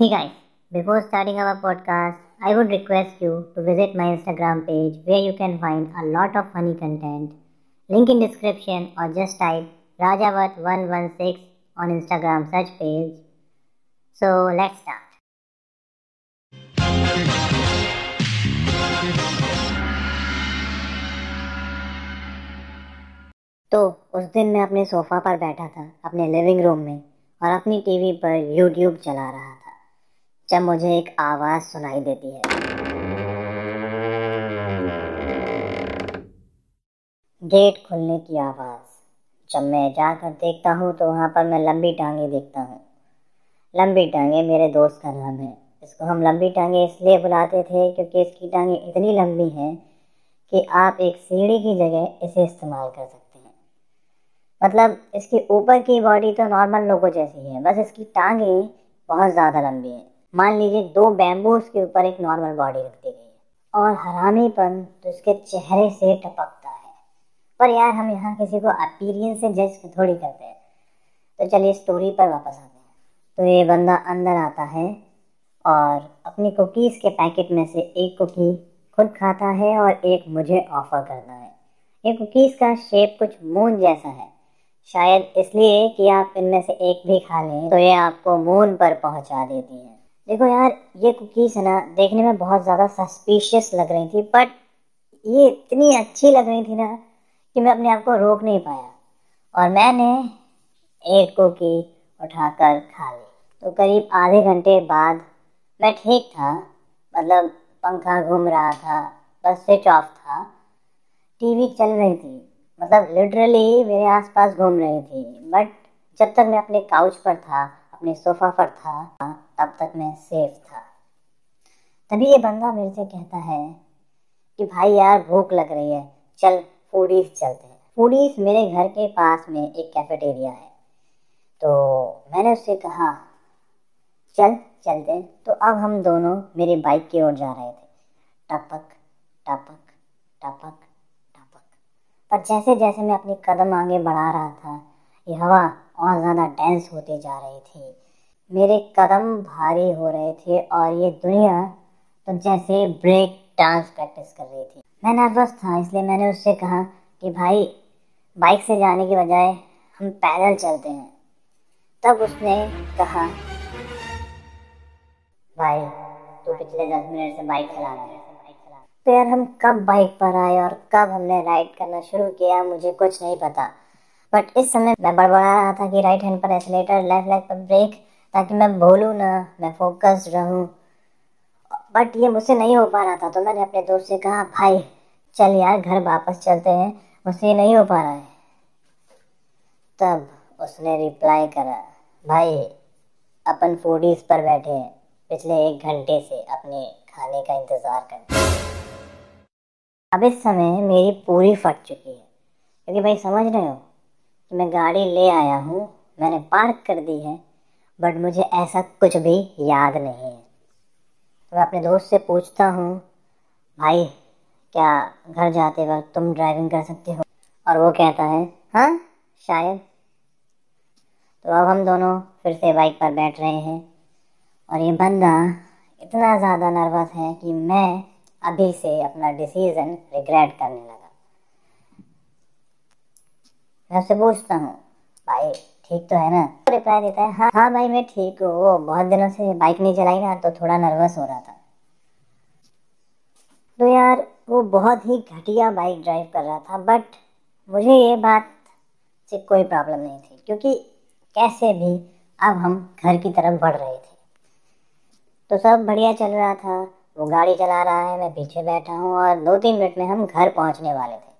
Hey guys, before starting our podcast, I would request you to visit my Instagram page where you can find a lot of funny content. Link in description or just type Rajavat116 on Instagram search page. So let's start. तो उस दिन मैं अपने sofa पर बैठा था अपने living room में और अपनी टीवी पर यूट्यूब चला रहा था जब मुझे एक आवाज़ सुनाई देती है। गेट खुलने की आवाज़। जब मैं जाकर देखता हूँ तो वहाँ पर मैं लंबी टांगे देखता हूँ। लंबी टांगे मेरे दोस्त का नाम है। इसको हम लंबी टांगे इसलिए बुलाते थे क्योंकि इसकी टांगे इतनी लंबी हैं कि आप एक सीढ़ी की जगह इसे इस्तेमाल कर सकते हैं। मतलब इसकी ऊपर की बॉडी तो नॉर्मल लोगों जैसी है, बस इसकी टांगे बहुत ज़्यादा लंबी हैं। मान लीजिए दो बैम्बूस के ऊपर एक नॉर्मल बॉडी रख दी गई है, और हरामीपन तो इसके चेहरे से टपकता है। पर यार, हम यहाँ किसी को अपीरियंस से जज थोड़ी करते हैं। तो चलिए स्टोरी पर वापस आते हैं। तो ये बंदा अंदर आता है, और अपनी कुकीज़ के पैकेट में से एक कुकी खुद खाता है और एक मुझे ऑफ़र करता है। ये कुकीज़ का शेप कुछ मून जैसा है। शायद इसलिए कि आप इनमें से एक भी खा लें तो ये आपको मून पर पहुँचा देती है। देखो यार, ये कुकीज़ है ना, देखने में बहुत ज़्यादा सस्पिशियस लग रही थी बट ये इतनी अच्छी लग रही थी ना कि मैं अपने आप को रोक नहीं पाया। और मैंने एक कुकी उठाकर खा ली। तो करीब आधे घंटे बाद मैं ठीक था मतलब पंखा घूम रहा था, बस स्विच ऑफ़ था, टीवी चल रही थी मतलब लिटरली मेरे आसपास घूम रही थी। बट जब तक मैं अपने काउच पर था, अपने सोफा पर था तब तक मैं सेफ़ था। तभी ये बंदा मेरे से कहता है कि भाई यार भूख लग रही है, चल फूडीज चलते हैं। फूडीज मेरे घर के पास में एक कैफेटेरिया है। तो मैंने उससे कहा, चल चलते हैं। तो अब हम दोनों मेरी बाइक की ओर जा रहे थे। टपक टपक टपक टपक। पर जैसे जैसे मैं अपनी कदम आगे बढ़ा रहा था, ये हवा और ज़्यादा डेंस होती जा रही थी। मेरे कदम भारी हो रहे थे और ये दुनिया तो जैसे ब्रेक डांस प्रैक्टिस कर रही थी। मैं नर्वस था, इसलिए मैंने उससे कहा कि भाई बाइक से जाने के बजाय हम पैदल चलते हैं। तब उसने कहा, भाई, तू पिछले दस मिनट से बाइक चला रहा है। तो यार हम कब बाइक पर आए और कब हमने राइड करना शुरू किया, मुझे कुछ नहीं पता। बट इस समय मैं बड़बड़ा रहा था कि राइट हैंड पर एक्सीलेटर लेफ़्ट लेग पर ब्रेक ताकि मैं भूलूँ ना, मैं फोकस रहूँ। बट ये मुझसे नहीं हो पा रहा था तो मैंने अपने दोस्त से कहा, भाई, चल यार, घर वापस चलते हैं। मुझसे ये नहीं हो पा रहा है। तब उसने रिप्लाई करा, भाई, अपन फूडीज पर बैठे हैं, पिछले एक घंटे से अपने खाने का इंतज़ार करते अब इस समय मेरी पूरी फट चुकी है। क्योंकि भाई, समझ रहे हो कि मैं गाड़ी ले आया हूँ, मैंने पार्क कर दी है बट मुझे ऐसा कुछ भी याद नहीं है। मैं अपने दोस्त से पूछता हूँ, भाई, क्या घर जाते वक्त तुम ड्राइविंग कर सकते हो? और वो कहता है हाँ शायद। तो अब हम दोनों फिर से बाइक पर बैठ रहे हैं और ये बंदा इतना ज़्यादा नर्वस है कि मैं अभी से अपना डिसीज़न रिग्रेट करने लगा। मैं उससे पूछता हूँ, भाई ठीक तो है ना? रिप्लाई देता है हाँ हाँ भाई, मैं ठीक हूँ। वो बहुत दिनों से बाइक नहीं चलाई ना तो थोड़ा नर्वस हो रहा था। तो यार, वो बहुत ही घटिया बाइक ड्राइव कर रहा था बट मुझे ये बात से कोई प्रॉब्लम नहीं थी, क्योंकि कैसे भी अब हम घर की तरफ़ बढ़ रहे थे। तो सब बढ़िया चल रहा था। वो गाड़ी चला रहा है, मैं पीछे बैठा हूँ और दो तीन मिनट में हम घर पहुँचने वाले थे,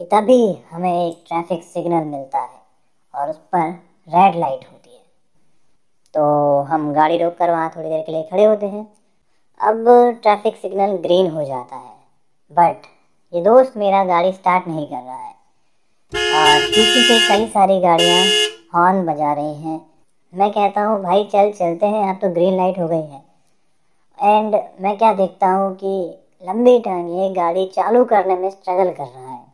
कि तभी हमें एक ट्रैफ़िक सिग्नल मिलता है। और उस पर रेड लाइट होती है। तो हम गाड़ी रोक कर वहाँ थोड़ी देर के लिए खड़े होते हैं। अब ट्रैफ़िक सिग्नल ग्रीन हो जाता है। बट ये दोस्त मेरा गाड़ी स्टार्ट नहीं कर रहा है। और पीछे से कई सारी गाड़ियाँ हॉर्न बजा रही हैं। मैं कहता हूँ, भाई चल, चलते हैं। अब तो ग्रीन लाइट हो गई है। एंड मैं क्या देखता हूँ कि लंबी टांगे गाड़ी चालू करने में स्ट्रगल कर रहा है।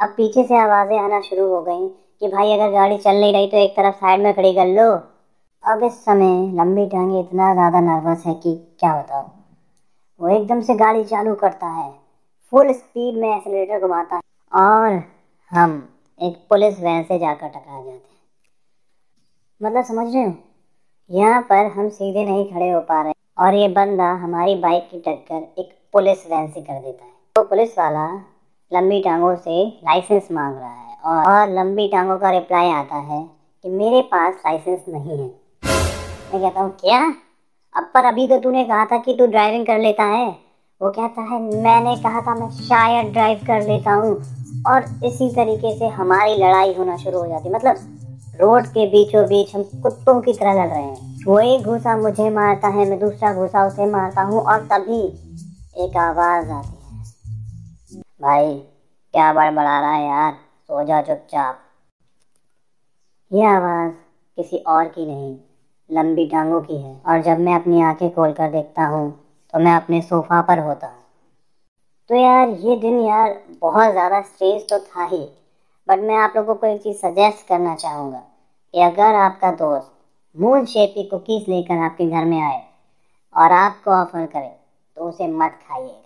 अब पीछे से आवाज़ें आना शुरू हो गई। कि भाई अगर गाड़ी चल नहीं रही तो एक तरफ़ साइड में खड़ी कर लो। अब इस समय लंबी टांगे इतना ज़्यादा नर्वस है कि क्या बताओ वो एकदम से गाड़ी चालू करता है। फुल स्पीड में एक्सीटर घुमाता है। और हम एक पुलिस वैन से जाकर टकरा जाते हैं। मतलब समझ रहे हो? यहाँ पर हम सीधे नहीं खड़े हो पा रहे। और ये बंदा हमारी बाइक की टक्कर एक पुलिस वैन से कर देता है। तो पुलिस वाला लंबी टांगों से लाइसेंस मांग रहा है। और, और लंबी टांगों का रिप्लाई आता है कि मेरे पास लाइसेंस नहीं है। मैं कहता हूँ क्या? अब पर अभी तो तूने कहा था कि तू ड्राइविंग कर लेता है। वो कहता है मैंने कहा था मैं शायद ड्राइव कर लेता हूँ। और इसी तरीके से हमारी लड़ाई होना शुरू हो जाती मतलब रोड के बीचों बीच हम कुत्तों की तरह लड़ रहे हैं। वो एक घूसा मुझे मारता है मैं दूसरा घूसा उसे मारता हूँ और तभी एक आवाज़ आती है। भाई क्या बड़बड़ा रहा है यार? सो जा चुपचाप। यह आवाज़ किसी और की नहीं लंबी टांगों की है। और जब मैं अपनी आँखें खोल कर देखता हूँ तो मैं अपने सोफा पर होता हूँ। तो यार ये दिन यार बहुत ज़्यादा स्ट्रेस तो था ही। बट मैं आप लोगों को एक चीज़ सजेस्ट करना चाहूँगा कि अगर आपका दोस्त मून शेप कुकीज़ लेकर आपके घर में आए और आपको ऑफ़र करे तो उसे मत खाइएगा।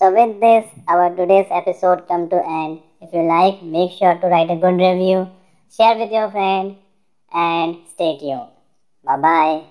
So with this, our today's episode come to end. If you like, make sure to write a good review, share with your friend, and stay tuned. Bye bye.